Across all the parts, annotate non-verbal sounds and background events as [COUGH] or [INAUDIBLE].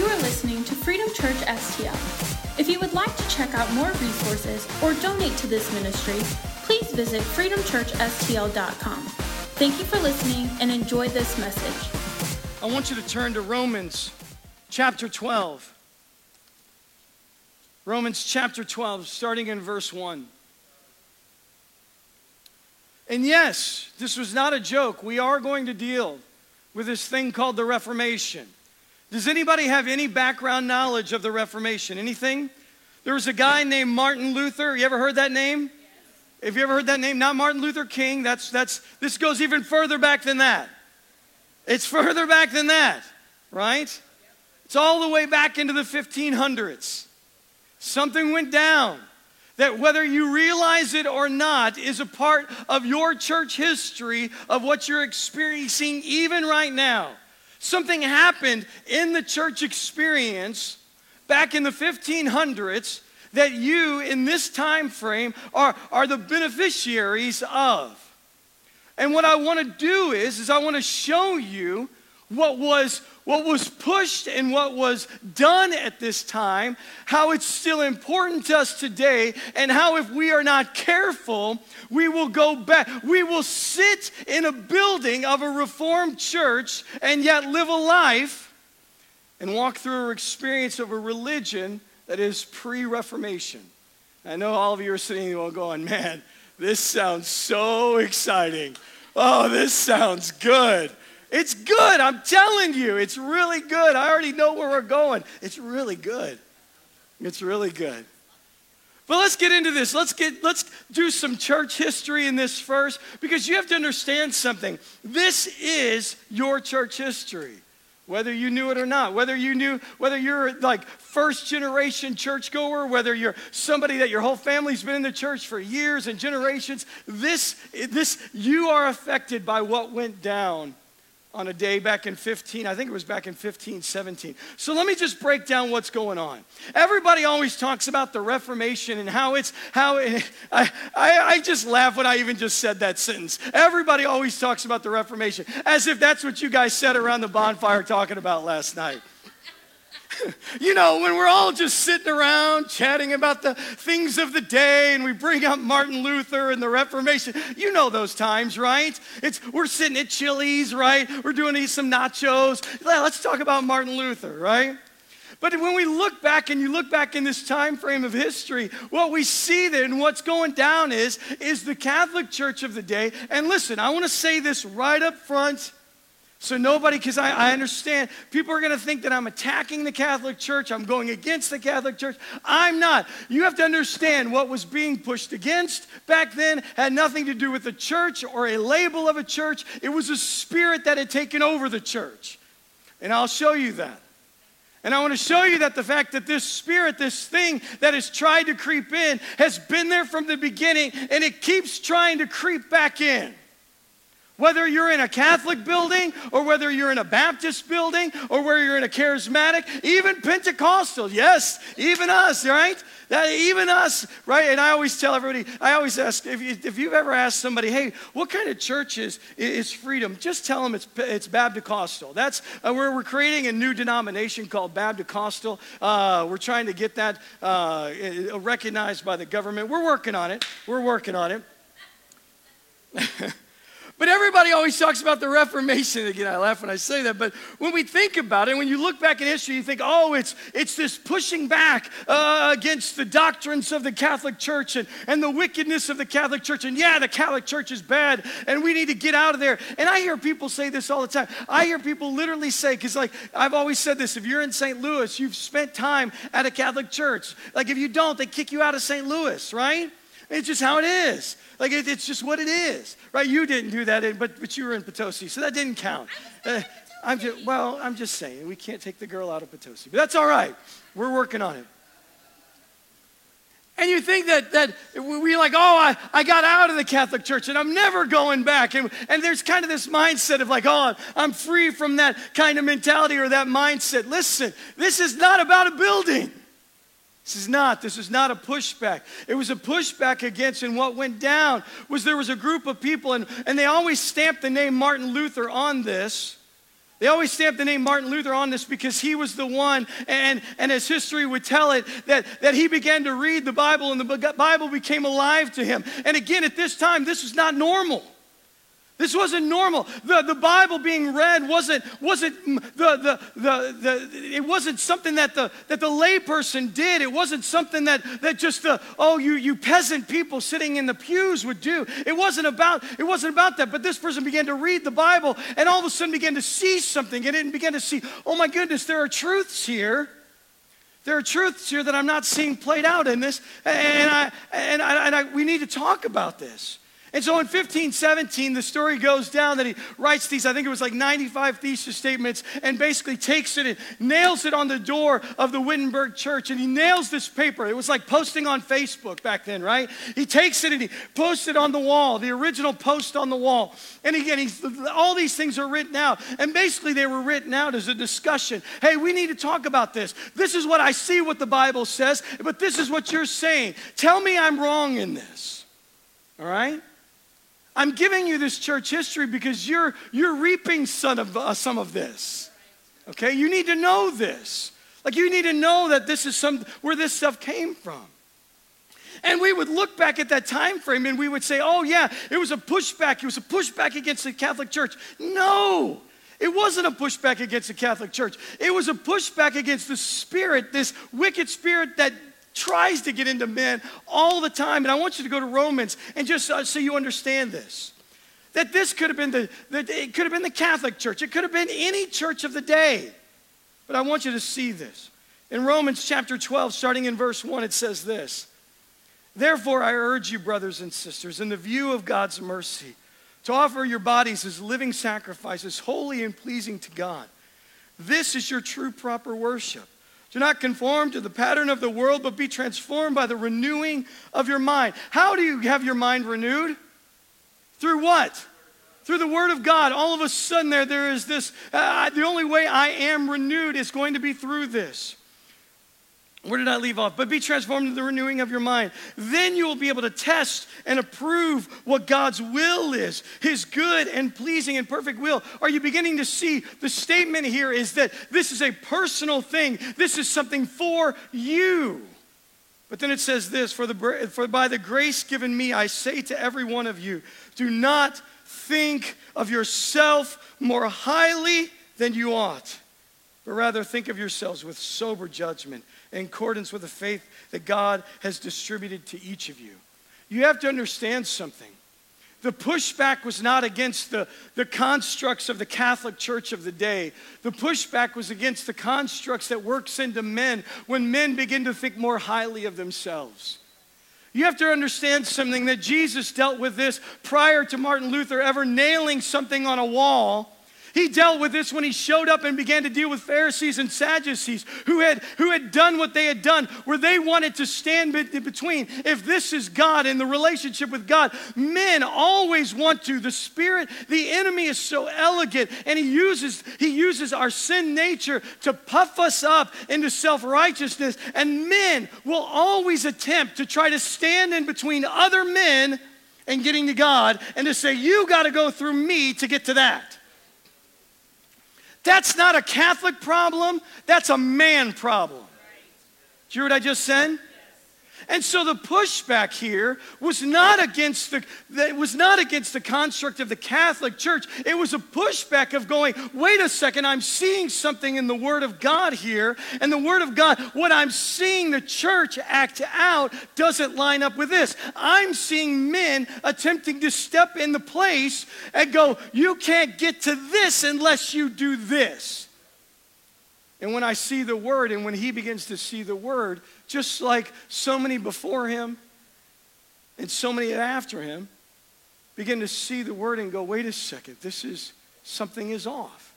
You are listening to Freedom Church STL. If you would like to check out more resources or donate to this ministry, please visit freedomchurchstl.com. Thank you for listening and enjoy this message. I want you to turn to Romans chapter 12. Romans chapter 12, starting in verse 1. And yes, this was not a joke. We are going to deal with this thing called the Reformation. Does anybody have any background knowledge of the Reformation? Anything? There was a guy named Martin Luther. You ever heard that name? Have you ever heard that name? Not Martin Luther King. That's that's this goes even further back than that. It's further back than that, right? It's all the way back into the 1500s. Something went down that whether you realize it or not is a part of your church history of what you're experiencing even right now. Something happened in the church experience back in the 1500s that you in this time frame are, are the beneficiaries of. And what I want to do is, is I want to show you what was what was pushed and what was done at this time, how it's still important to us today, and how if we are not careful, we will go back. We will sit in a building of a reformed church and yet live a life and walk through an experience of a religion that is pre Reformation. I know all of you are sitting there going, man, this sounds so exciting. Oh, this sounds good. It's good. I'm telling you, it's really good. I already know where we're going. It's really good. It's really good. But let's get into this. Let's get let's do some church history in this first because you have to understand something. This is your church history. Whether you knew it or not, whether you knew, whether you're like first generation churchgoer, whether you're somebody that your whole family's been in the church for years and generations, this, this, you are affected by what went down on a day back in 15, I think it was back in 15, 17. So let me just break down what's going on. Everybody always talks about the Reformation and how it's, how it, [LAUGHS] I, I, I just laugh when I even just said that sentence. Everybody always talks about the Reformation as if that's what you guys said around the bonfire talking about last night. [LAUGHS] you know, when we're all just sitting around chatting about the things of the day and we bring up Martin Luther and the Reformation. You know those times, right? It's we're sitting at Chili's, right? We're doing some nachos. Let's talk about Martin Luther, right? But when we look back and you look back in this time frame of history, what we see then, what's going down is, is the Catholic Church of the day. And listen, I want to say this right up front so nobody, because I, I, understand people are going to think that I'm attacking the Catholic Church, I'm going against the Catholic Church. I'm not. You have to understand what was being pushed against back then had nothing to do with the church or a label of a church. It was a spirit that had taken over the church. And I'll show you that. And I want to show you that the fact that this spirit, this thing that has tried to creep in, has been there from the beginning and it keeps trying to creep back in. Whether you're in a Catholic building or whether you're in a Baptist building or whether you're in a charismatic, even Pentecostal, yes, even us, right? That even us, right? And I always tell everybody, I always ask if, you, if you've ever asked somebody, hey, what kind of church is, is freedom? Just tell them it's, it's Baptist-Costal. That's uh, where we're creating a new denomination called Baptist-Costal. Uh, we're trying to get that uh, recognized by the government. We're working on it. We're working on it. [LAUGHS] But everybody always talks about the Reformation. Again, I laugh when I say that. But when we think about it, when you look back in history, you think, oh, it's, it's this pushing back uh, against the doctrines of the Catholic Church and, and the wickedness of the Catholic Church. And yeah, the Catholic Church is bad and we need to get out of there. And I hear people say this all the time. I hear people literally say, because like I've always said this, if you're in St. Louis, you've spent time at a Catholic church. Like if you don't, they kick you out of St. Louis, right? It's just how it is. Like it, it's just what it is, right? You didn't do that, but but you were in Potosi, so that didn't count. Uh, I'm just well, I'm just saying we can't take the girl out of Potosi, but that's all right. We're working on it. And you think that, that we're like, oh, I, I got out of the Catholic Church and I'm never going back. And, and there's kind of this mindset of like, oh, I'm free from that kind of mentality or that mindset. Listen, this is not about a building. This is not. This is not a pushback. It was a pushback against, and what went down was there was a group of people, and, and they always stamped the name Martin Luther on this They always stamp the name Martin Luther on this because he was the one, and, and as history would tell it, that, that he began to read the Bible and the Bible became alive to him. And again, at this time, this was not normal. This wasn't normal. The, the Bible being read wasn't, wasn't the, the, the, the, it wasn't something that the, that the layperson did. It wasn't something that, that just the, oh, you, you peasant people sitting in the pews would do. It wasn't about, it wasn't about that. But this person began to read the Bible and all of a sudden began to see something and began to see, oh my goodness, there are truths here. There are truths here that I'm not seeing played out in this, and, I, and, I, and I, we need to talk about this. And so in 1517, the story goes down that he writes these, I think it was like 95 thesis statements, and basically takes it and nails it on the door of the Wittenberg church. And he nails this paper. It was like posting on Facebook back then, right? He takes it and he posts it on the wall, the original post on the wall. And again, he's, all these things are written out. And basically, they were written out as a discussion. Hey, we need to talk about this. This is what I see what the Bible says, but this is what you're saying. Tell me I'm wrong in this. All right? I'm giving you this church history because you're, you're reaping some of, uh, some of this. Okay? You need to know this. Like, you need to know that this is some, where this stuff came from. And we would look back at that time frame and we would say, oh, yeah, it was a pushback. It was a pushback against the Catholic Church. No, it wasn't a pushback against the Catholic Church. It was a pushback against the spirit, this wicked spirit that tries to get into men all the time. And I want you to go to Romans and just uh, so you understand this. That this could have been the, the, it could have been the Catholic Church. It could have been any church of the day. But I want you to see this. In Romans chapter 12, starting in verse 1, it says this. Therefore, I urge you, brothers and sisters, in the view of God's mercy, to offer your bodies as living sacrifices, holy and pleasing to God. This is your true, proper worship. Do not conform to the pattern of the world, but be transformed by the renewing of your mind. How do you have your mind renewed? Through what? Through the Word of God. All of a sudden, there, there is this uh, the only way I am renewed is going to be through this. Where did I leave off? But be transformed to the renewing of your mind. Then you will be able to test and approve what God's will is, his good and pleasing and perfect will. Are you beginning to see the statement here is that this is a personal thing, this is something for you. But then it says this for, the, for by the grace given me, I say to every one of you, do not think of yourself more highly than you ought, but rather think of yourselves with sober judgment in accordance with the faith that God has distributed to each of you. You have to understand something. The pushback was not against the, the constructs of the Catholic Church of the day. The pushback was against the constructs that works into men when men begin to think more highly of themselves. You have to understand something that Jesus dealt with this prior to Martin Luther ever nailing something on a wall he dealt with this when he showed up and began to deal with Pharisees and Sadducees who had, who had done what they had done, where they wanted to stand between. If this is God and the relationship with God, men always want to. The spirit, the enemy is so elegant, and he uses, he uses our sin nature to puff us up into self righteousness. And men will always attempt to try to stand in between other men and getting to God and to say, You got to go through me to get to that. That's not a Catholic problem, that's a man problem. Do you hear what I just said? And so the pushback here was not against the, it was not against the construct of the Catholic Church. It was a pushback of going, wait a second, I'm seeing something in the Word of God here, and the Word of God, what I'm seeing the church act out doesn't line up with this. I'm seeing men attempting to step in the place and go, you can't get to this unless you do this. And when I see the Word, and when he begins to see the Word, just like so many before him and so many after him begin to see the word and go, wait a second, this is something is off.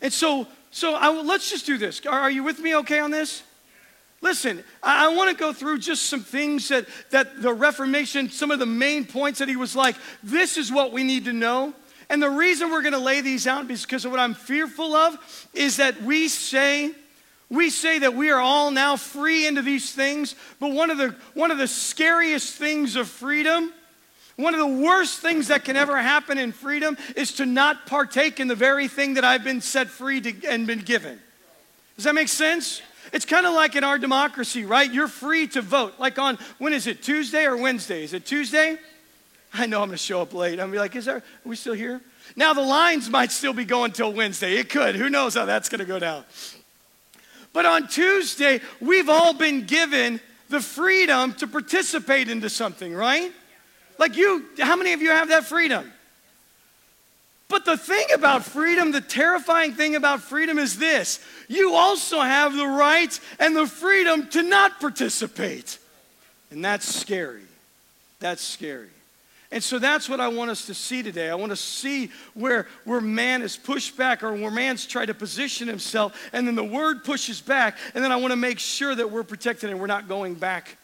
And so, so I, let's just do this. Are, are you with me okay on this? Listen, I, I want to go through just some things that, that the Reformation, some of the main points that he was like, this is what we need to know. And the reason we're going to lay these out is because of what I'm fearful of is that we say we say that we are all now free into these things, but one of the, one of the scariest things of freedom One of the worst things that can ever happen in freedom is to not partake in the very thing that I've been set free to, and been given. Does that make sense? It's kind of like in our democracy, right? You're free to vote. Like on, when is it, Tuesday or Wednesday? Is it Tuesday? [LAUGHS] I know I'm going to show up late. I'm to be like, is there, are we still here? Now, the lines might still be going till Wednesday. It could. Who knows how that's going to go down? But on Tuesday, we've all been given the freedom to participate into something, right? Like you, how many of you have that freedom? But the thing about freedom, the terrifying thing about freedom is this you also have the right and the freedom to not participate. And that's scary. That's scary. And so that's what I want us to see today. I want to see where, where man is pushed back or where man's tried to position himself, and then the word pushes back, and then I want to make sure that we're protected and we're not going back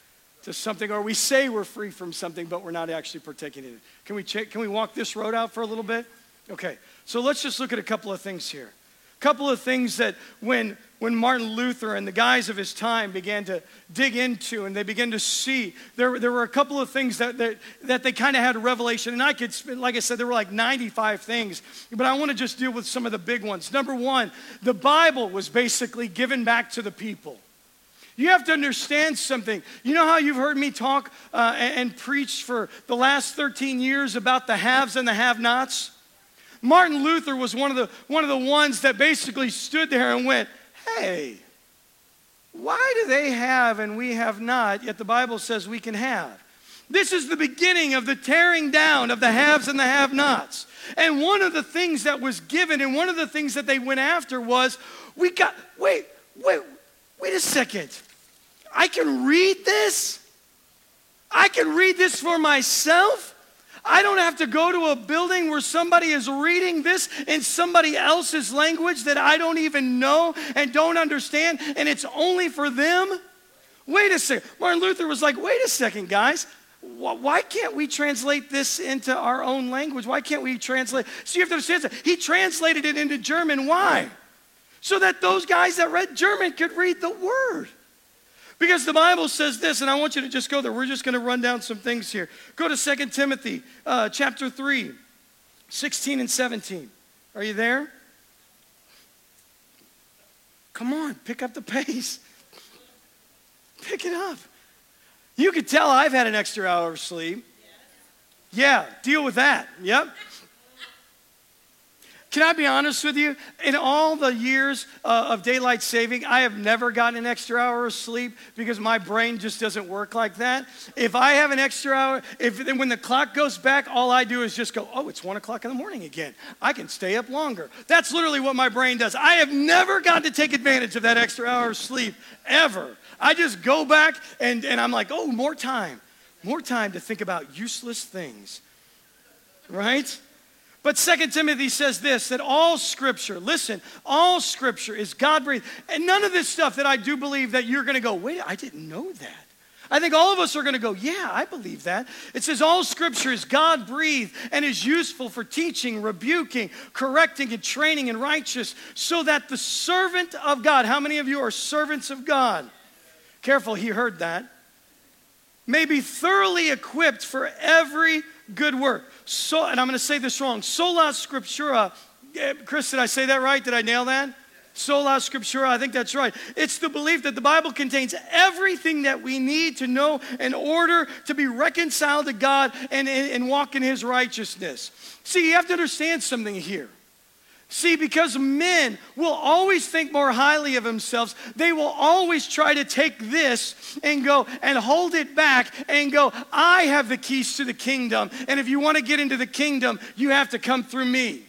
to something, or we say we're free from something, but we're not actually partaking in it. Can we, check, can we walk this road out for a little bit? Okay, so let's just look at a couple of things here. A couple of things that when, when Martin Luther and the guys of his time began to dig into and they began to see, there, there were a couple of things that, that, that they kind of had a revelation. And I could, like I said, there were like 95 things, but I want to just deal with some of the big ones. Number one, the Bible was basically given back to the people. You have to understand something. You know how you've heard me talk uh, and, and preach for the last 13 years about the haves and the have nots? Martin Luther was one of, the, one of the ones that basically stood there and went, Hey, why do they have and we have not, yet the Bible says we can have? This is the beginning of the tearing down of the haves and the have nots. And one of the things that was given and one of the things that they went after was we got, wait, wait, wait a second. I can read this. I can read this for myself. I don't have to go to a building where somebody is reading this in somebody else's language that I don't even know and don't understand, and it's only for them. Wait a second. Martin Luther was like, wait a second, guys. Why can't we translate this into our own language? Why can't we translate? So you have to understand that. He translated it into German. Why? So that those guys that read German could read the word. Because the Bible says this, and I want you to just go there. We're just going to run down some things here. Go to 2 Timothy uh, chapter 3, 16 and 17. Are you there? Come on, pick up the pace. Pick it up. You could tell I've had an extra hour of sleep. Yeah, deal with that. Yep. Can I be honest with you? In all the years uh, of daylight saving, I have never gotten an extra hour of sleep because my brain just doesn't work like that. If I have an extra hour, if when the clock goes back, all I do is just go, oh, it's one o'clock in the morning again. I can stay up longer. That's literally what my brain does. I have never gotten to take advantage of that extra hour of sleep ever. I just go back and, and I'm like, oh, more time, more time to think about useless things, right? But Second Timothy says this that all scripture, listen, all scripture is God breathed. And none of this stuff that I do believe that you're going to go, wait, I didn't know that. I think all of us are going to go, yeah, I believe that. It says all scripture is God breathed and is useful for teaching, rebuking, correcting, and training in righteousness, so that the servant of God, how many of you are servants of God? Careful, he heard that. May be thoroughly equipped for every good work. So, and I'm going to say this wrong. Sola scriptura. Eh, Chris, did I say that right? Did I nail that? Sola scriptura, I think that's right. It's the belief that the Bible contains everything that we need to know in order to be reconciled to God and, and, and walk in His righteousness. See, you have to understand something here. See, because men will always think more highly of themselves, they will always try to take this and go and hold it back and go, I have the keys to the kingdom. And if you want to get into the kingdom, you have to come through me.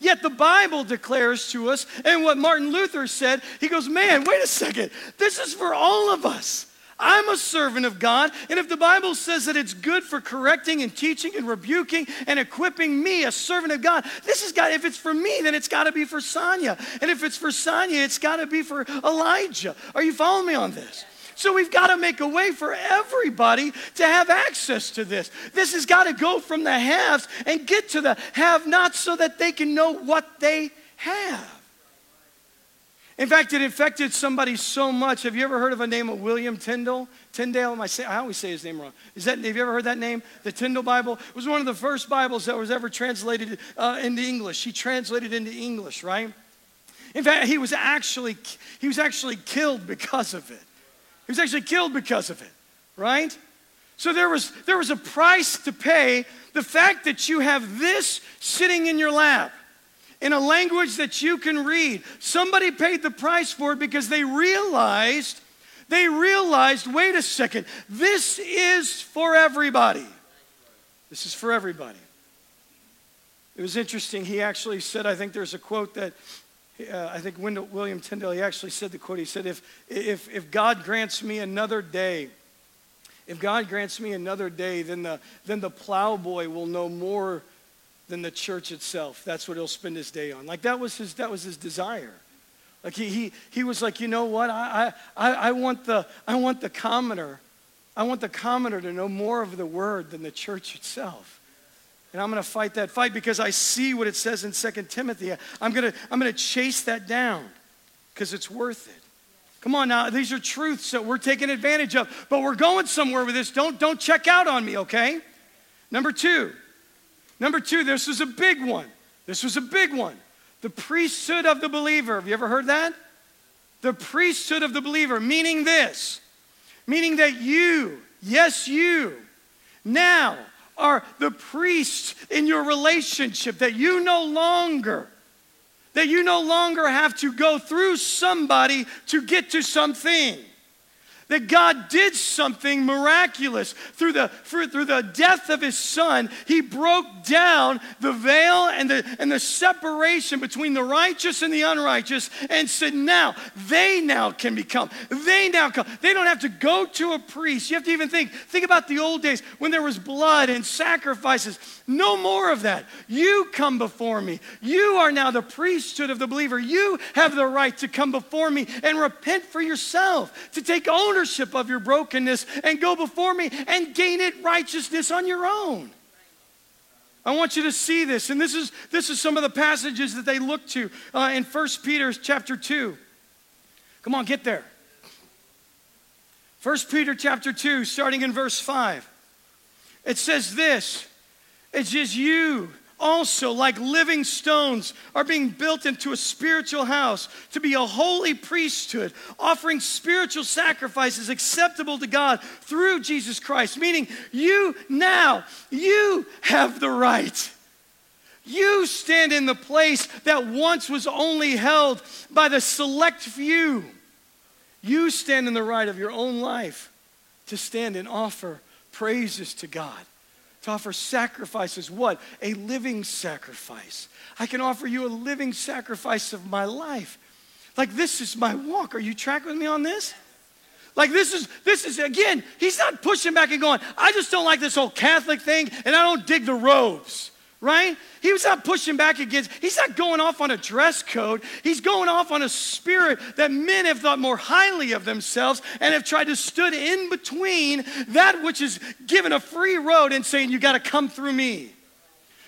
Yet the Bible declares to us, and what Martin Luther said, he goes, Man, wait a second. This is for all of us. I'm a servant of God. And if the Bible says that it's good for correcting and teaching and rebuking and equipping me, a servant of God, this has got, if it's for me, then it's got to be for Sonia. And if it's for Sonia, it's got to be for Elijah. Are you following me on this? So we've got to make a way for everybody to have access to this. This has got to go from the haves and get to the have nots so that they can know what they have. In fact, it infected somebody so much. Have you ever heard of a name of William Tyndale? Tyndale, am I, say, I always say his name wrong. Is that, have you ever heard that name? The Tyndale Bible? It was one of the first Bibles that was ever translated uh, into English. He translated into English, right? In fact, he was actually he was actually killed because of it. He was actually killed because of it, right? So there was there was a price to pay. The fact that you have this sitting in your lap in a language that you can read. Somebody paid the price for it because they realized they realized, wait a second, this is for everybody. This is for everybody. It was interesting. He actually said, I think there's a quote that uh, I think Wendell, William Tyndale, he actually said the quote. He said, if, if, if God grants me another day, if God grants me another day, then the, then the plowboy will know more than the church itself. That's what he'll spend his day on. Like that was his, that was his desire. Like he, he, he was like, you know what? I, I, I, want the, I want the commoner. I want the commoner to know more of the word than the church itself. And I'm going to fight that fight because I see what it says in 2 Timothy. I'm going to, I'm going to chase that down because it's worth it. Come on now, these are truths that we're taking advantage of, but we're going somewhere with this. Don't, don't check out on me, okay? Number two. Number two, this was a big one. This was a big one. The priesthood of the believer. Have you ever heard that? The priesthood of the believer, meaning this, meaning that you, yes, you, now are the priests in your relationship, that you no longer that you no longer have to go through somebody to get to something that God did something miraculous through the, through the death of his son. He broke down the veil and the, and the separation between the righteous and the unrighteous and said, now, they now can become. They now come. They don't have to go to a priest. You have to even think, think about the old days when there was blood and sacrifices. No more of that. You come before me. You are now the priesthood of the believer. You have the right to come before me and repent for yourself, to take ownership of your brokenness and go before me and gain it righteousness on your own. I want you to see this. And this is, this is some of the passages that they look to uh, in 1 Peter chapter 2. Come on, get there. 1 Peter chapter 2, starting in verse 5. It says this It's just you also, like living stones, are being built into a spiritual house to be a holy priesthood, offering spiritual sacrifices acceptable to God through Jesus Christ. Meaning, you now, you have the right. You stand in the place that once was only held by the select few. You stand in the right of your own life to stand and offer praises to God to offer sacrifices. What? A living sacrifice. I can offer you a living sacrifice of my life. Like this is my walk. Are you tracking with me on this? Like this is this is again, he's not pushing back and going, I just don't like this whole Catholic thing and I don't dig the robes right? He was not pushing back against, he's not going off on a dress code. He's going off on a spirit that men have thought more highly of themselves and have tried to stood in between that which is given a free road and saying, You got to come through me.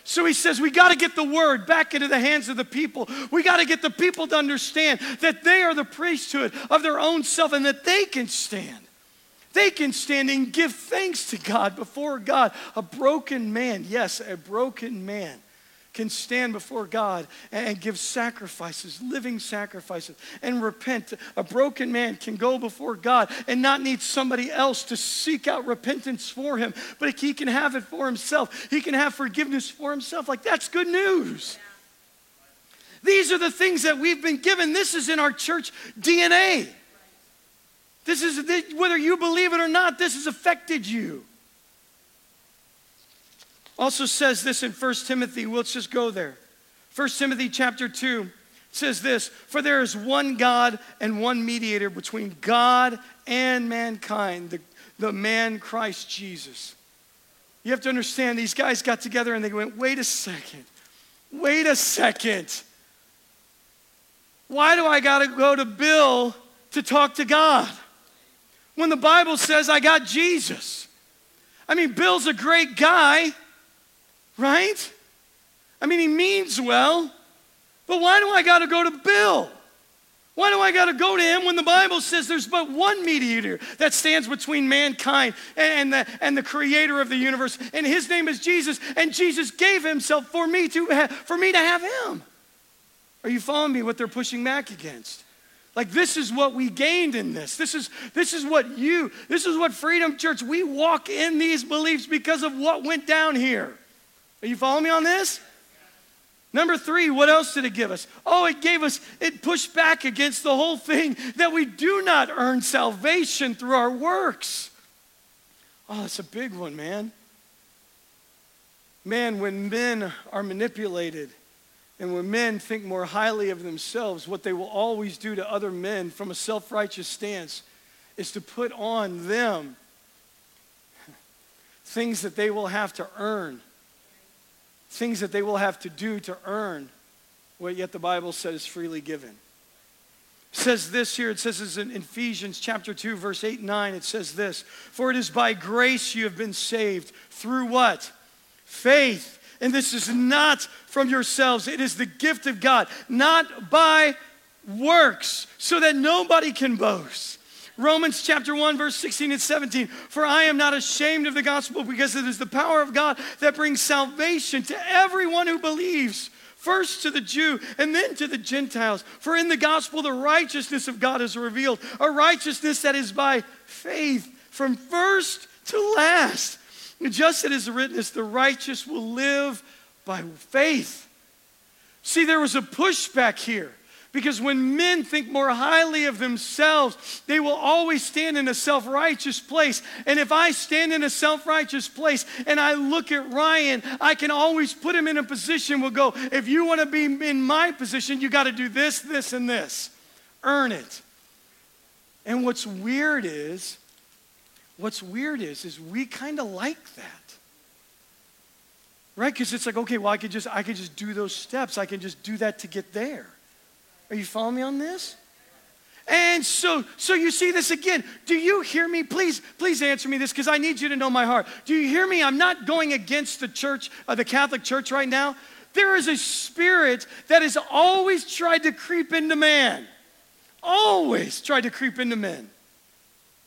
So he says, We got to get the word back into the hands of the people. We got to get the people to understand that they are the priesthood of their own self and that they can stand. They can stand and give thanks to God before God. A broken man, yes, a broken man can stand before God and give sacrifices, living sacrifices, and repent. A broken man can go before God and not need somebody else to seek out repentance for him, but he can have it for himself. He can have forgiveness for himself. Like, that's good news. These are the things that we've been given. This is in our church DNA. This is, whether you believe it or not, this has affected you. Also says this in 1 Timothy. Let's just go there. 1 Timothy chapter 2 says this For there is one God and one mediator between God and mankind, the, the man Christ Jesus. You have to understand, these guys got together and they went, wait a second, wait a second. Why do I got to go to Bill to talk to God? When the Bible says I got Jesus? I mean, Bill's a great guy, right? I mean, he means well, but why do I got to go to Bill? Why do I got to go to him when the Bible says there's but one mediator that stands between mankind and, the, and the creator of the universe, and his name is Jesus, and Jesus gave himself for me to, have, for me to have him? Are you following me what they're pushing back against? Like this is what we gained in this. This is this is what you, this is what Freedom Church, we walk in these beliefs because of what went down here. Are you following me on this? Number three, what else did it give us? Oh, it gave us, it pushed back against the whole thing that we do not earn salvation through our works. Oh, that's a big one, man. Man, when men are manipulated and when men think more highly of themselves, what they will always do to other men from a self righteous stance is to put on them things that they will have to earn things that they will have to do to earn what yet the Bible says freely given. It says this here, it says in Ephesians chapter 2, verse 8 and 9, it says this For it is by grace you have been saved. Through what? Faith. And this is not from yourselves, it is the gift of God, not by works, so that nobody can boast. Romans chapter 1, verse 16 and 17. For I am not ashamed of the gospel because it is the power of God that brings salvation to everyone who believes. First to the Jew and then to the Gentiles. For in the gospel, the righteousness of God is revealed, a righteousness that is by faith from first to last. Just as it is written, the righteous will live by faith. See, there was a pushback here. Because when men think more highly of themselves, they will always stand in a self righteous place. And if I stand in a self righteous place and I look at Ryan, I can always put him in a position We'll go, if you want to be in my position, you got to do this, this, and this. Earn it. And what's weird is, what's weird is, is we kind of like that. Right? Because it's like, okay, well, I could just I could just do those steps. I can just do that to get there. Are you following me on this? And so, so you see this again. Do you hear me? Please, please answer me this because I need you to know my heart. Do you hear me? I'm not going against the church, uh, the Catholic Church right now. There is a spirit that has always tried to creep into man. Always tried to creep into men.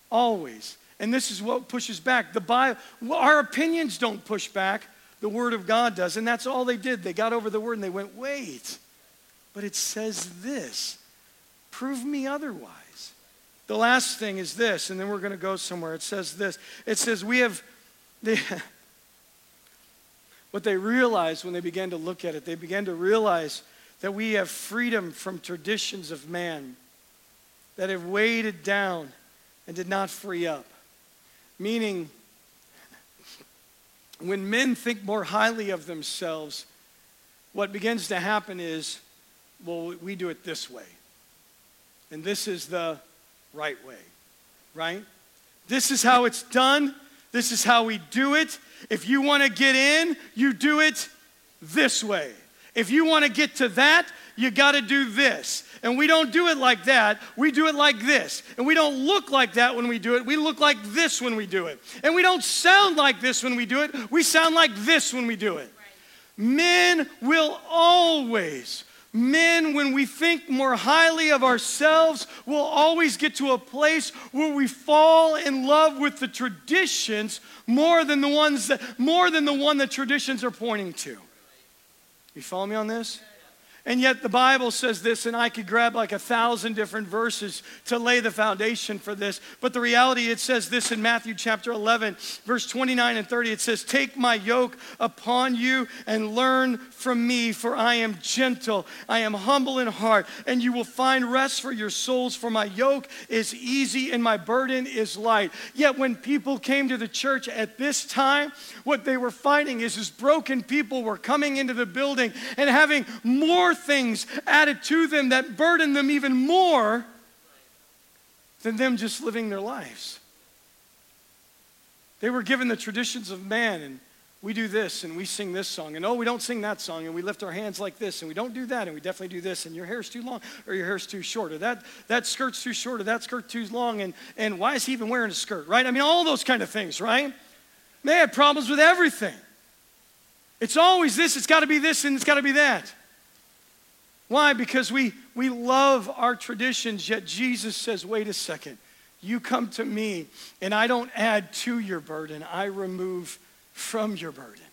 Always. And this is what pushes back. The Bible, our opinions don't push back. The Word of God does. And that's all they did. They got over the Word and they went, wait. But it says this prove me otherwise. The last thing is this, and then we're going to go somewhere. It says this it says, We have. [LAUGHS] They, what they realized when they began to look at it, they began to realize that we have freedom from traditions of man that have weighted down and did not free up. Meaning, when men think more highly of themselves, what begins to happen is well, we do it this way. And this is the right way, right? This is how it's done. This is how we do it. If you want to get in, you do it this way. If you want to get to that, you got to do this. And we don't do it like that. We do it like this. And we don't look like that when we do it. We look like this when we do it. And we don't sound like this when we do it. We sound like this when we do it. Men will always Men, when we think more highly of ourselves, will always get to a place where we fall in love with the traditions more than the ones that, more than the one that traditions are pointing to. You follow me on this? And yet the Bible says this, and I could grab like a thousand different verses to lay the foundation for this. But the reality, it says this in Matthew chapter 11, verse 29 and 30. It says, Take my yoke upon you and learn from me, for I am gentle, I am humble in heart, and you will find rest for your souls, for my yoke is easy and my burden is light. Yet when people came to the church at this time, what they were finding is, is broken people were coming into the building and having more more things added to them that burden them even more than them just living their lives. They were given the traditions of man, and we do this and we sing this song, and oh, we don't sing that song, and we lift our hands like this, and we don't do that, and we definitely do this, and your hair's too long, or your hair's too short, or that, that skirt's too short, or that skirt too long, and, and why is he even wearing a skirt, right? I mean, all those kind of things, right? They had problems with everything. It's always this, it's got to be this, and it's got to be that. Why? Because we, we love our traditions, yet Jesus says, wait a second. You come to me, and I don't add to your burden, I remove from your burden.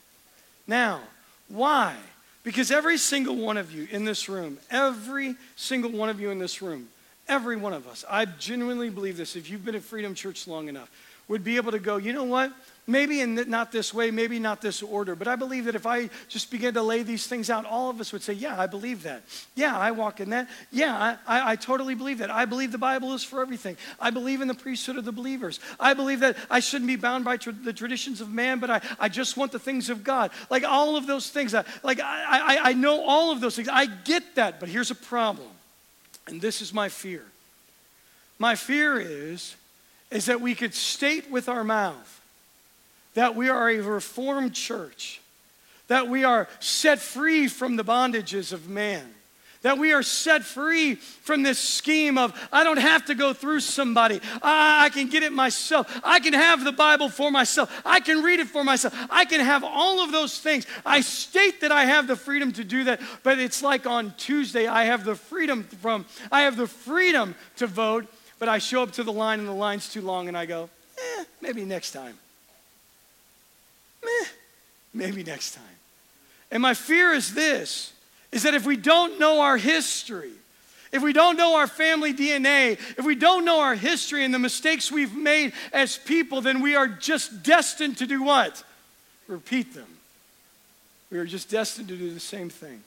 Now, why? Because every single one of you in this room, every single one of you in this room, every one of us, I genuinely believe this, if you've been at Freedom Church long enough, would be able to go, you know what? Maybe in not this way, maybe not this order, but I believe that if I just begin to lay these things out, all of us would say, Yeah, I believe that. Yeah, I walk in that. Yeah, I, I, I totally believe that. I believe the Bible is for everything. I believe in the priesthood of the believers. I believe that I shouldn't be bound by tra- the traditions of man, but I, I just want the things of God. Like all of those things. Like I, I, I know all of those things. I get that, but here's a problem. And this is my fear. My fear is is that we could state with our mouth that we are a reformed church, that we are set free from the bondages of man, that we are set free from this scheme of, I don't have to go through somebody. I, I, can get it myself. I can have the Bible for myself. I can read it for myself. I can have all of those things. I state that I have the freedom to do that, but it's like on Tuesday, I have the freedom from, I have the freedom to vote but I show up to the line and the line's too long and I go, eh, maybe next time. Meh, maybe next time. And my fear is this is that if we don't know our history, if we don't know our family DNA, if we don't know our history and the mistakes we've made as people, then we are just destined to do what? Repeat them. We are just destined to do the same thing.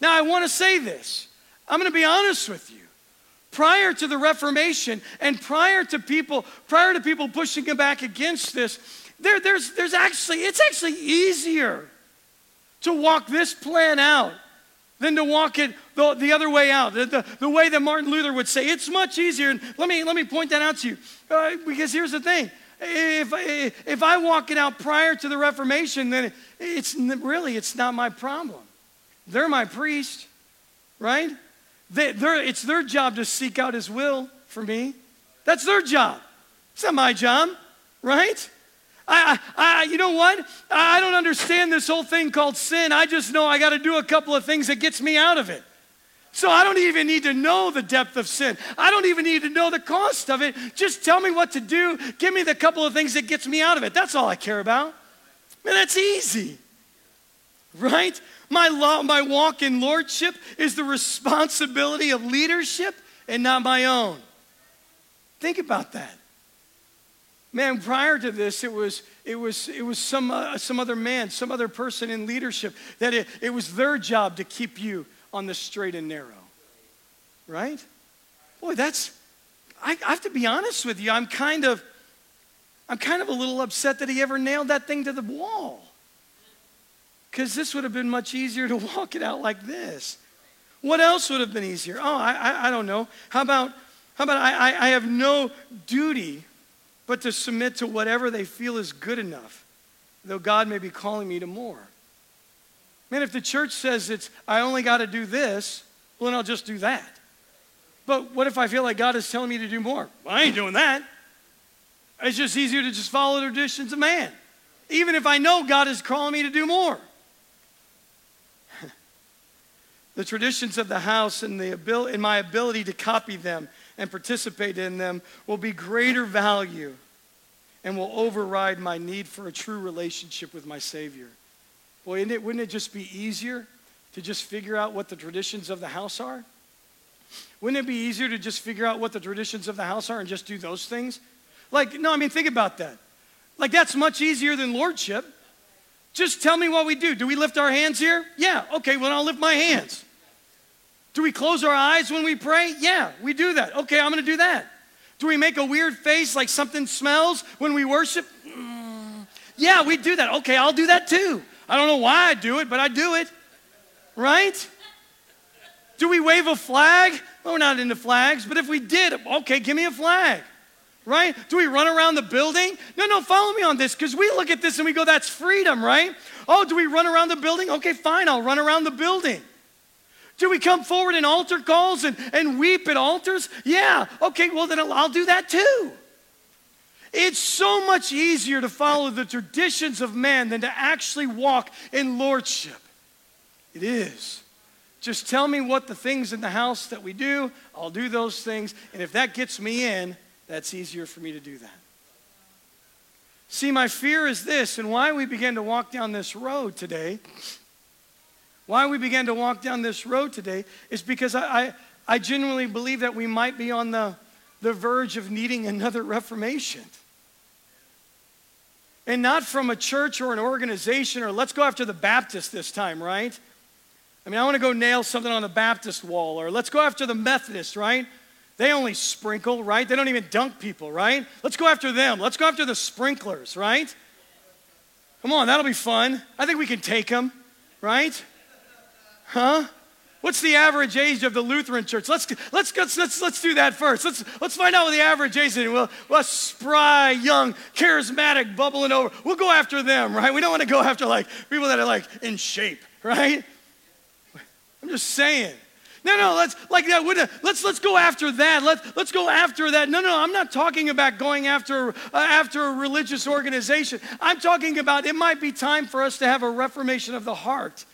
Now, I want to say this. I'm going to be honest with you prior to the Reformation and prior to people, prior to people pushing back against this, there, there's, there's actually, it's actually easier to walk this plan out than to walk it the, the other way out. The, the, the, way that Martin Luther would say, it's much easier. And let me, let me point that out to you. Uh, because here's the thing. If, if I walk it out prior to the Reformation, then it's really, it's not my problem. They're my priest, right? They're, it's their job to seek out His will for me. That's their job. It's not my job, right? I, I, you know what? I don't understand this whole thing called sin. I just know I got to do a couple of things that gets me out of it. So I don't even need to know the depth of sin. I don't even need to know the cost of it. Just tell me what to do. Give me the couple of things that gets me out of it. That's all I care about. Man, that's easy. Right? My, law, my walk in lordship is the responsibility of leadership and not my own. Think about that. Man, prior to this, it was, it was, it was some, uh, some other man, some other person in leadership, that it, it was their job to keep you on the straight and narrow. Right? Boy, that's, I, I have to be honest with you, I'm kind of, I'm kind of a little upset that he ever nailed that thing to the wall. Because this would have been much easier to [LAUGHS] walk it out like this. What else would have been easier? Oh, I, I, I don't know. How about, how about I, I have no duty but to submit to whatever they feel is good enough, though God may be calling me to more. Man, if the church says it's, I only got to do this, well, then I'll just do that. But what if I feel like God is telling me to do more? Well, I ain't doing that. It's just easier to just follow the traditions of man, even if I know God is calling me to do more. [LAUGHS] The traditions of the house and, the abil- and my ability to copy them and participate in them will be greater value and will override my need for a true relationship with my Savior. Boy, it, wouldn't it just be easier to just figure out what the traditions of the house are? Wouldn't it be easier to just figure out what the traditions of the house are and just do those things? Like, no, I mean, think about that. Like, that's much easier than lordship. Just tell me what we do. Do we lift our hands here? Yeah. Okay, well, I'll lift my hands. Do we close our eyes when we pray? Yeah, we do that. Okay, I'm going to do that. Do we make a weird face like something smells when we worship? Mm, yeah, we do that. Okay, I'll do that too. I don't know why I do it, but I do it. Right? Do we wave a flag? Well, we're not into flags, but if we did, okay, give me a flag right? Do we run around the building? No, no, follow me on this because we look at this and we go, that's freedom, right? Oh, do we run around the building? Okay, fine, I'll run around the building. Do we come forward in altar calls and, and weep at altars? Yeah, okay, well, then I'll, I'll do that too. It's so much easier to follow the traditions of man than to actually walk in lordship. It is. Just tell me what the things in the house that we do, I'll do those things. And if that gets me in, that's easier for me to do that. See, my fear is this, and why we began to walk down this road today, why we began to walk down this road today is because I, I, I genuinely believe that we might be on the, the verge of needing another reformation. And not from a church or an organization or let's go after the Baptist this time, right? I mean, I want to go nail something on the Baptist wall or let's go after the Methodist, right? They only sprinkle, right? They don't even dunk people, right? Let's go after them. Let's go after the sprinklers, right? Come on, that'll be fun. I think we can take them, right? Huh? What's the average age of the Lutheran church? Let's, let's, let's, let's, let's do that first. Let's, let's find out what the average age is. We'll, we'll spry, young, charismatic, bubbling over. We'll go after them, right? We don't want to go after like people that are like in shape, right? I'm just saying. No, no, let's like that. Let's let's go after that. Let let's go after that. No, no, I'm not talking about going after uh, after a religious organization. I'm talking about it might be time for us to have a reformation of the heart.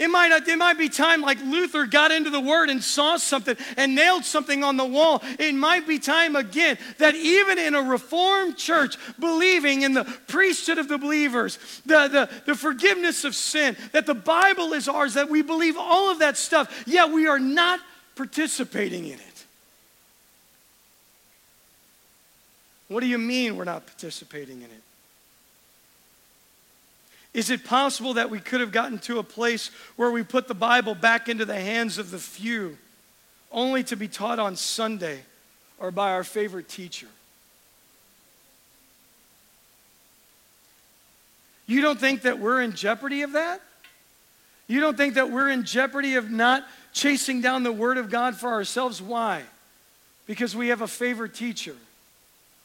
It might, it might be time like Luther got into the Word and saw something and nailed something on the wall. It might be time again that even in a Reformed church, believing in the priesthood of the believers, the, the, the forgiveness of sin, that the Bible is ours, that we believe all of that stuff, yet we are not participating in it. What do you mean we're not participating in it? Is it possible that we could have gotten to a place where we put the Bible back into the hands of the few, only to be taught on Sunday or by our favorite teacher? You don't think that we're in jeopardy of that? You don't think that we're in jeopardy of not chasing down the Word of God for ourselves? Why? Because we have a favorite teacher.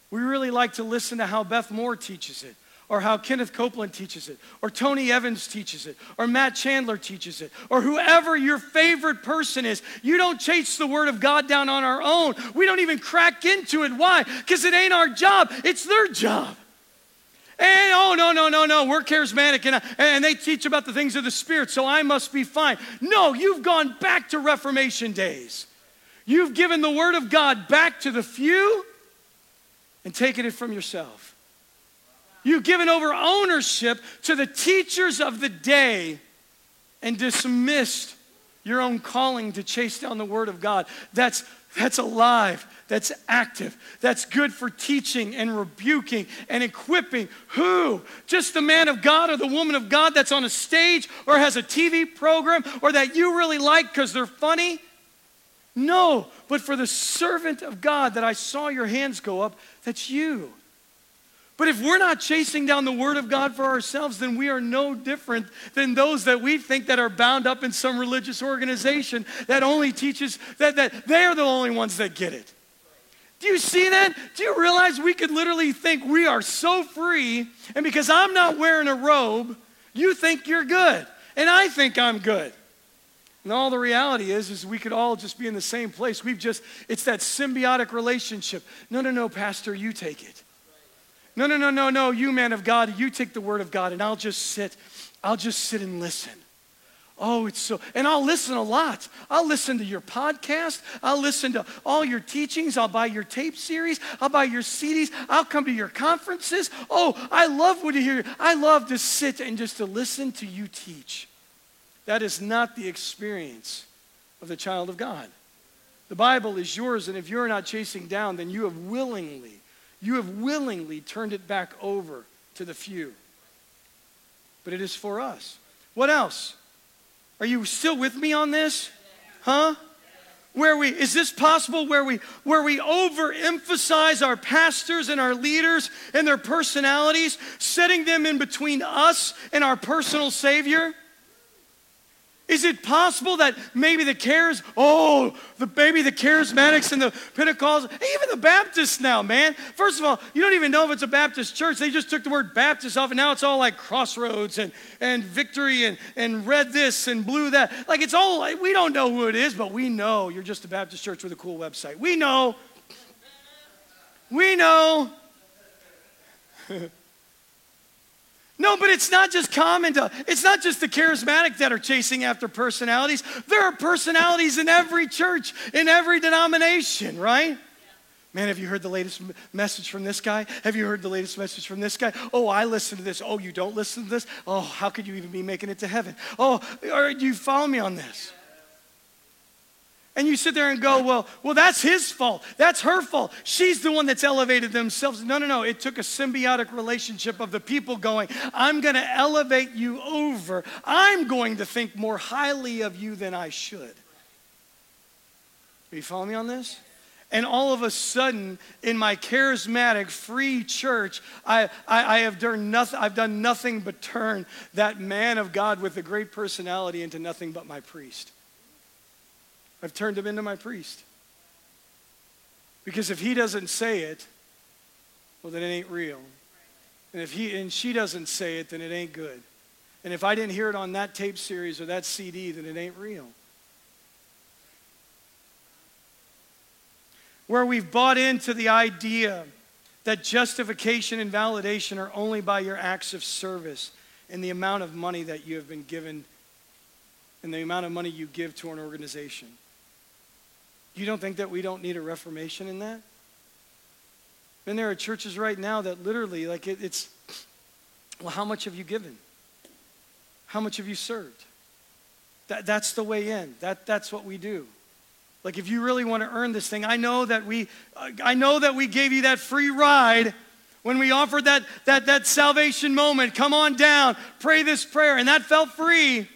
We really like to listen to how Beth Moore teaches it or how Kenneth Copeland teaches it, or Tony Evans teaches it, or Matt Chandler teaches it, or whoever your favorite person is. You don't chase the Word of God down on our own. We don't even crack into it. Why? Because it ain't our job, it's their job. And oh, no, no, no, no, we're charismatic and, and they teach about the things of the Spirit, so I must be fine. No, you've gone back to Reformation days. You've given the Word of God back to the few and taken it from yourself. You've given over ownership to the teachers of the day and dismissed your own calling to chase down the Word of God. That's, that's alive, that's active, that's good for teaching and rebuking and equipping. Who? Just the man of God or the woman of God that's on a stage or has a TV program or that you really like because they're funny? No, but for the servant of God that I saw your hands go up, that's you. But if we're not chasing down the word of God for ourselves, then we are no different than those that we think that are bound up in some religious organization that only teaches that, that they're the only ones that get it. Do you see that? Do you realize we could literally think we are so free, and because I'm not wearing a robe, you think you're good, and I think I'm good. And all the reality is, is we could all just be in the same place. We've just, it's that symbiotic relationship. No, no, no, Pastor, you take it. No, no, no, no, no, you man of God, you take the word of God and I'll just sit. I'll just sit and listen. Oh, it's so, and I'll listen a lot. I'll listen to your podcast. I'll listen to all your teachings. I'll buy your tape series. I'll buy your CDs. I'll come to your conferences. Oh, I love what you hear. I love to sit and just to listen to you teach. That is not the experience of the child of God. The Bible is yours, and if you're not chasing down, then you have willingly you have willingly turned it back over to the few. But it is for us. What else? Are you still with me on this? Huh? Where we is this possible where we where we overemphasize our pastors and our leaders and their personalities, setting them in between us and our personal savior? Is it possible that maybe the cares, oh, the maybe the charismatics and the Pentecostals, even the Baptists now, man. First of all, you don't even know if it's a Baptist church. They just took the word Baptist off, and now it's all like crossroads and, and victory and, and red this and blue that. Like it's all like we don't know who it is, but we know you're just a Baptist church with a cool website. We know. We know. [LAUGHS] no, but it's not just common to, uh, it's not just the charismatic that are chasing after personalities. There are personalities in every church, in every denomination, right? Man, have you heard the latest message from this guy? Have you heard the latest message from this guy? Oh, I listen to this. Oh, you don't listen to this? Oh, how could you even be making it to heaven? Oh, do you follow me on this? And you sit there and go, well, well, that's his fault. That's her fault. She's the one that's elevated themselves. No, no, no. It took a symbiotic relationship of the people going, I'm going to elevate you over. I'm going to think more highly of you than I should. Are you following me on this? And all of a sudden, in my charismatic, free church, I, I, I, have done nothing, I've done nothing but turn that man of God with a great personality into nothing but my priest. I've turned him into my priest. Because if he doesn't say it, well, then it ain't real. And if he and she doesn't say it, then it ain't good. And if I didn't hear it on that tape series or that CD, then it ain't real. Where we've bought into the idea that justification and validation are only by your acts of service and the amount of money that you have been given and the amount of money you give to an organization. You don't think that we don't need a reformation in that? And there are churches right now that literally, like, it, it's, well, how much have you given? How much have you served? That, that's the way in. That, that's what we do. Like, if you really want to earn this thing, I know that we, I know that we gave you that free ride when we offered that, that, that salvation moment. Come on down, pray this prayer, and that felt free.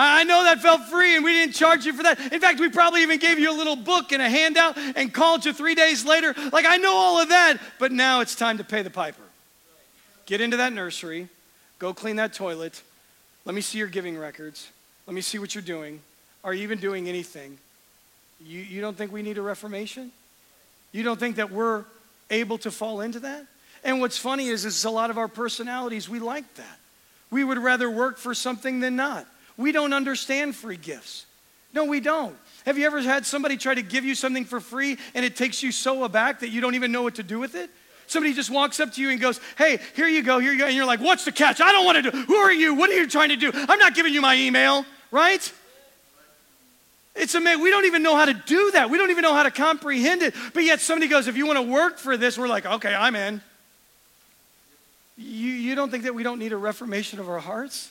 I know that felt free and we didn't charge you for that. In fact, we probably even gave you a little book and a handout and called you three days later. Like, I know all of that, but now it's time to pay the piper. Get into that nursery, go clean that toilet. Let me see your giving records. Let me see what you're doing. Are you even doing anything? You, you don't think we need a reformation? You don't think that we're able to fall into that? And what's funny is, is a lot of our personalities, we like that. We would rather work for something than not. We don't understand free gifts. No, we don't. Have you ever had somebody try to give you something for free and it takes you so aback that you don't even know what to do with it? Somebody just walks up to you and goes, Hey, here you go, here you go. And you're like, What's the catch? I don't want to do. Who are you? What are you trying to do? I'm not giving you my email, right? It's amazing. We don't even know how to do that. We don't even know how to comprehend it. But yet somebody goes, If you want to work for this, we're like, Okay, I'm in. You, you don't think that we don't need a reformation of our hearts?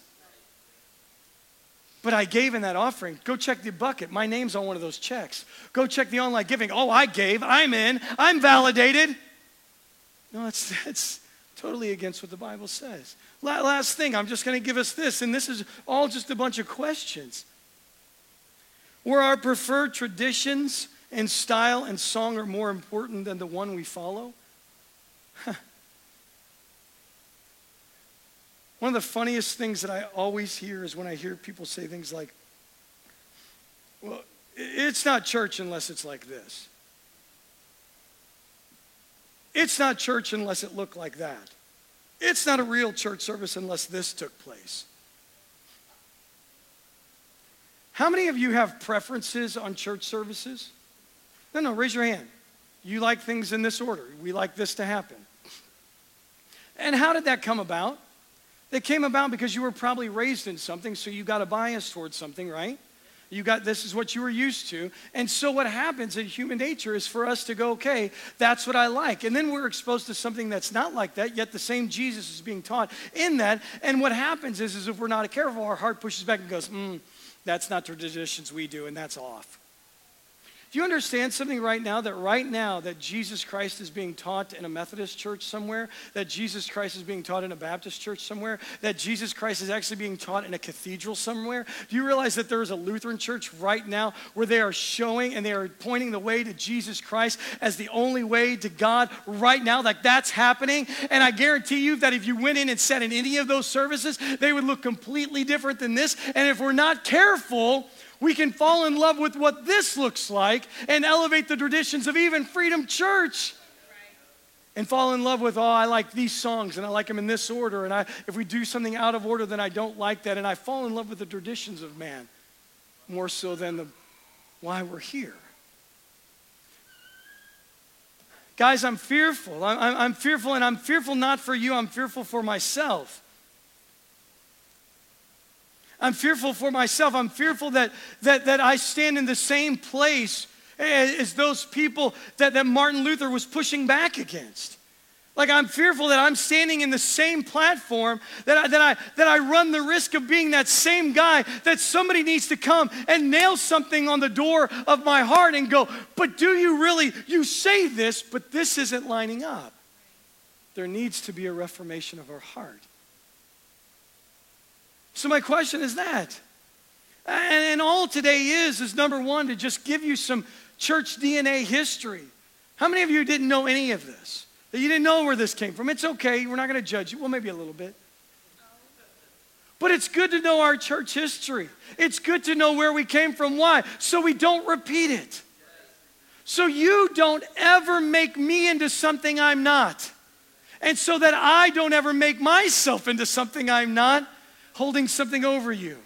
But I gave in that offering. Go check the bucket. My name's on one of those checks. Go check the online giving. Oh, I gave. I'm in. I'm validated. No, that's, [LAUGHS] that's totally against what the Bible says. Last thing, I'm just going to give us this, and this is all just a bunch of questions. Were our preferred traditions and style and song are more important than the one we follow? One of the funniest things that I always hear is when I hear people say things like, well, it's not church unless it's like this. It's not church unless it looked like that. It's not a real church service unless this took place. How many of you have preferences on church services? No, no, raise your hand. You like things in this order. We like this to happen. And how did that come about? That came about because you were probably raised in something, so you got a bias towards something, right? You got this is what you were used to. And so what happens in human nature is for us to go, okay, that's what I like. And then we're exposed to something that's not like that, yet the same Jesus is being taught in that. And what happens is, is if we're not careful, our heart pushes back and goes, mm, that's not the traditions we do, and that's off. Do you understand something right now that right now that Jesus Christ is being taught in a Methodist church somewhere, that Jesus Christ is being taught in a Baptist church somewhere, that Jesus Christ is actually being taught in a cathedral somewhere? Do you realize that there is a Lutheran church right now where they are showing and they are pointing the way to Jesus Christ as the only way to God right now? Like that's happening. And I guarantee you that if you went in and sat in any of those services, they would look completely different than this. And if we're not careful, we can fall in love with what this looks like and elevate the traditions of even Freedom Church. And fall in love with, oh, I like these songs and I like them in this order. And I, if we do something out of order, then I don't like that. And I fall in love with the traditions of man more so than the why we're here. Guys, I'm fearful. I'm, I'm, fearful, and I'm fearful not for you, I'm fearful for myself. I'm fearful for myself. I'm fearful that, that, that I stand in the same place as those people that, that Martin Luther was pushing back against. Like I'm fearful that I'm standing in the same platform, that I, that, I, that I run the risk of being that same guy, that somebody needs to come and nail something on the door of my heart and go, but do you really, you say this, but this isn't lining up. There needs to be a reformation of our heart. So my question is that. And, and all today is, is number one, to just give you some church DNA history. How many of you didn't know any of this? That you didn't know where this came from? It's okay. We're not going to judge you. Well, maybe a little bit. But it's good to know our church history. It's good to know where we came from. Why? So we don't repeat it. So you don't ever make me into something I'm not. And so that I don't ever make myself into something I'm not, holding something over you.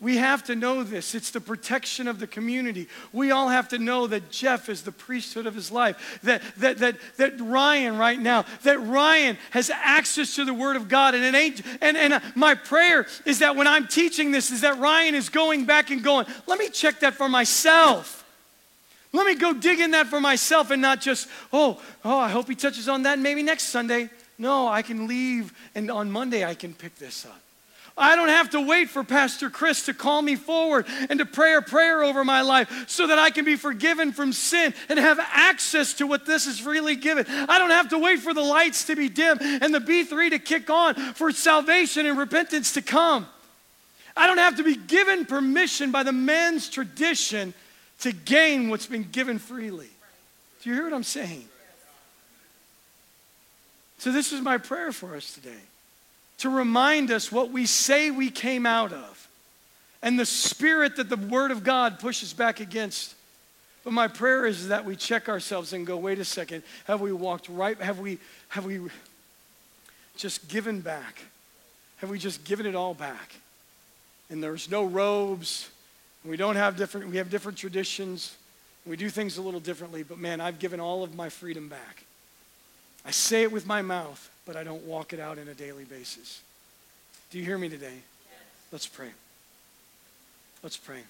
We have to know this. It's the protection of the community. We all have to know that Jeff is the priesthood of his life. That, that, that, that Ryan, right now, that Ryan has access to the Word of God. And, ain't, and, and uh, my prayer is that when I'm teaching this, is that Ryan is going back and going, let me check that for myself. Let me go dig in that for myself and not just, oh, oh, I hope he touches on that maybe next Sunday. No, I can leave and on Monday I can pick this up. I don't have to wait for Pastor Chris to call me forward and to pray a prayer over my life so that I can be forgiven from sin and have access to what this is freely given. I don't have to wait for the lights to be dim and the B3 to kick on for salvation and repentance to come. I don't have to be given permission by the men's tradition to gain what's been given freely. Do you hear what I'm saying? So, this is my prayer for us today to remind us what we say we came out of and the spirit that the Word of God pushes back against. But my prayer is that we check ourselves and go, wait a second, have we walked right? Have we, have we just given back? Have we just given it all back? And there's no robes. We don't have different, we have different traditions. We do things a little differently, but man, I've given all of my freedom back. I say it with my mouth, but I don't walk it out in a daily basis. Do you hear me today? Yes. Let's pray. Let's pray.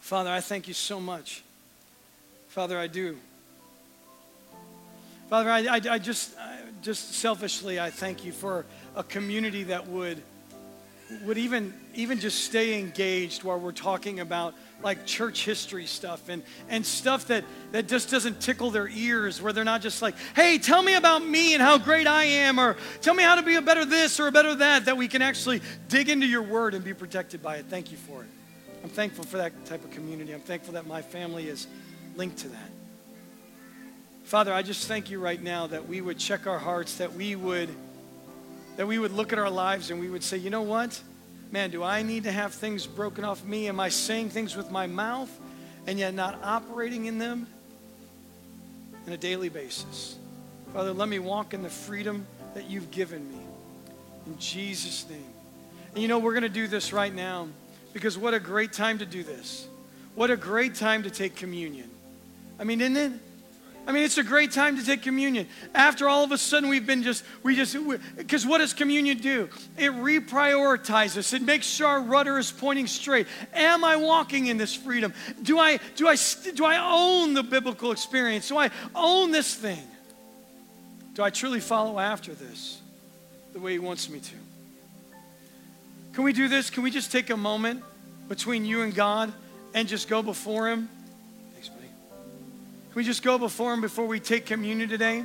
Father, I thank you so much. Father, I do. Father, I, I, I just, I, just selfishly, I thank you for a community that would, would even, even just stay engaged while we're talking about like church history stuff and, and stuff that, that just doesn't tickle their ears, where they're not just like, hey, tell me about me and how great I am, or tell me how to be a better this or a better that, that we can actually dig into your word and be protected by it. Thank you for it. I'm thankful for that type of community. I'm thankful that my family is linked to that. Father, I just thank you right now that we would check our hearts, that we would that we would look at our lives and we would say, you know what? man, do I need to have things broken off me? Am I saying things with my mouth and yet not operating in them on a daily basis? Father, let me walk in the freedom that you've given me. In Jesus' name. And you know, we're going to do this right now because what a great time to do this. What a great time to take communion. I mean, isn't it? I mean, it's a great time to take communion. After all of a sudden we've been just, we just, because what does communion do? It reprioritizes. It makes sure our rudder is pointing straight. Am I walking in this freedom? Do I, do I, do I own the biblical experience? Do I own this thing? Do I truly follow after this the way He wants me to? Can we do this? Can we just take a moment between you and God and just go before Him? Can we just go before Him before we take communion today?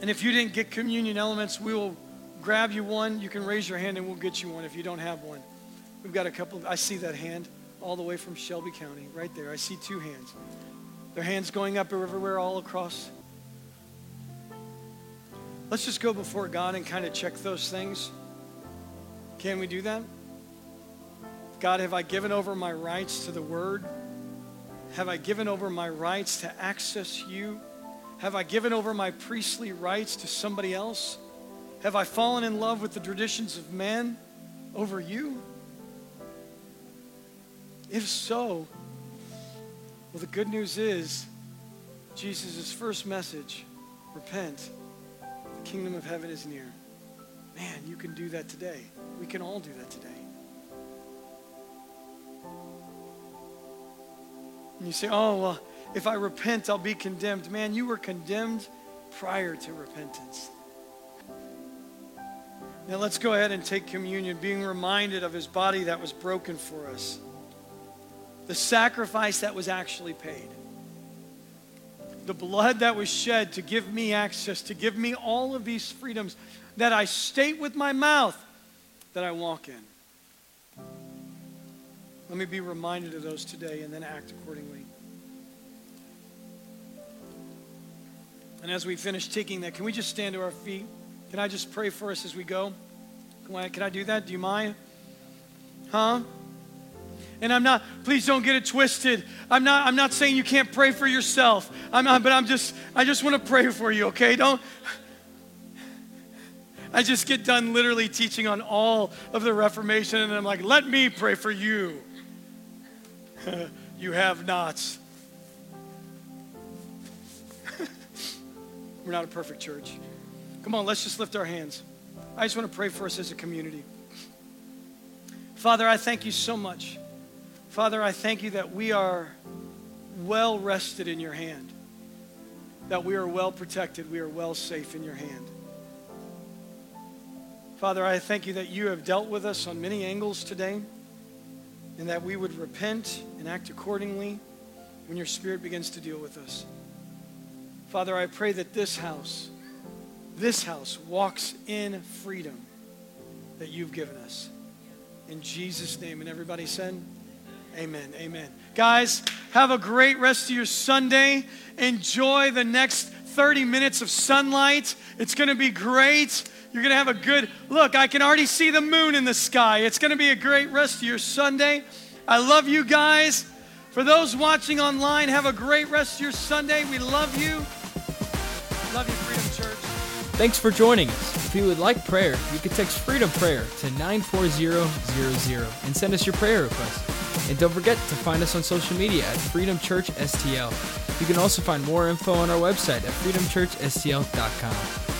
And if you didn't get communion elements, we will grab you one. You can raise your hand and we'll get you one if you don't have one. We've got a couple, of, I see that hand all the way from Shelby County, right there. I see two hands. Their hands going up everywhere, all across. Let's just go before God and kind of check those things. Can we do that? God, have I given over my rights to the Word? Have I given over my rights to access you? Have I given over my priestly rights to somebody else? Have I fallen in love with the traditions of man over you? If so, well, the good news is Jesus' first message repent, the kingdom of heaven is near. Man, you can do that today. We can all do that today. And you say, oh, well, if I repent, I'll be condemned. Man, you were condemned prior to repentance. Now let's go ahead and take communion, being reminded of his body that was broken for us, the sacrifice that was actually paid, the blood that was shed to give me access, to give me all of these freedoms that I state with my mouth that I walk in. Let me be reminded of those today and then act accordingly. And as we finish taking that, can we just stand to our feet? Can I just pray for us as we go? Can I, can I do that? Do you mind? Huh? And I'm not, please don't get it twisted. I'm not, I'm not saying you can't pray for yourself. I'm not, but I'm just, I just want to pray for you, okay? Don't, I just get done literally teaching on all of the Reformation, and I'm like, let me pray for you. [LAUGHS] you have nots. [LAUGHS] We're not a perfect church. Come on, let's just lift our hands. I just want to pray for us as a community. Father, I thank you so much. Father, I thank you that we are well rested in your hand, that we are well protected, we are well safe in your hand. Father, I thank you that you have dealt with us on many angles today and that we would repent and act accordingly when your Spirit begins to deal with us. Father, I pray that this house, this house walks in freedom that you've given us. In Jesus' name. And everybody said, Amen. Amen. Guys, have a great rest of your Sunday. Enjoy the next 30 minutes of sunlight. It's going to be great. You're going to have a good look. I can already see the moon in the sky. It's going to be a great rest of your Sunday. I love you guys. For those watching online, have a great rest of your Sunday. We love you. Love you, Freedom Church. Thanks for joining us. If you would like prayer, you can text Freedom Prayer to 94000 and send us your prayer request. And don't forget to find us on social media at Freedom Church STL. You can also find more info on our website at freedomchurchstl.com.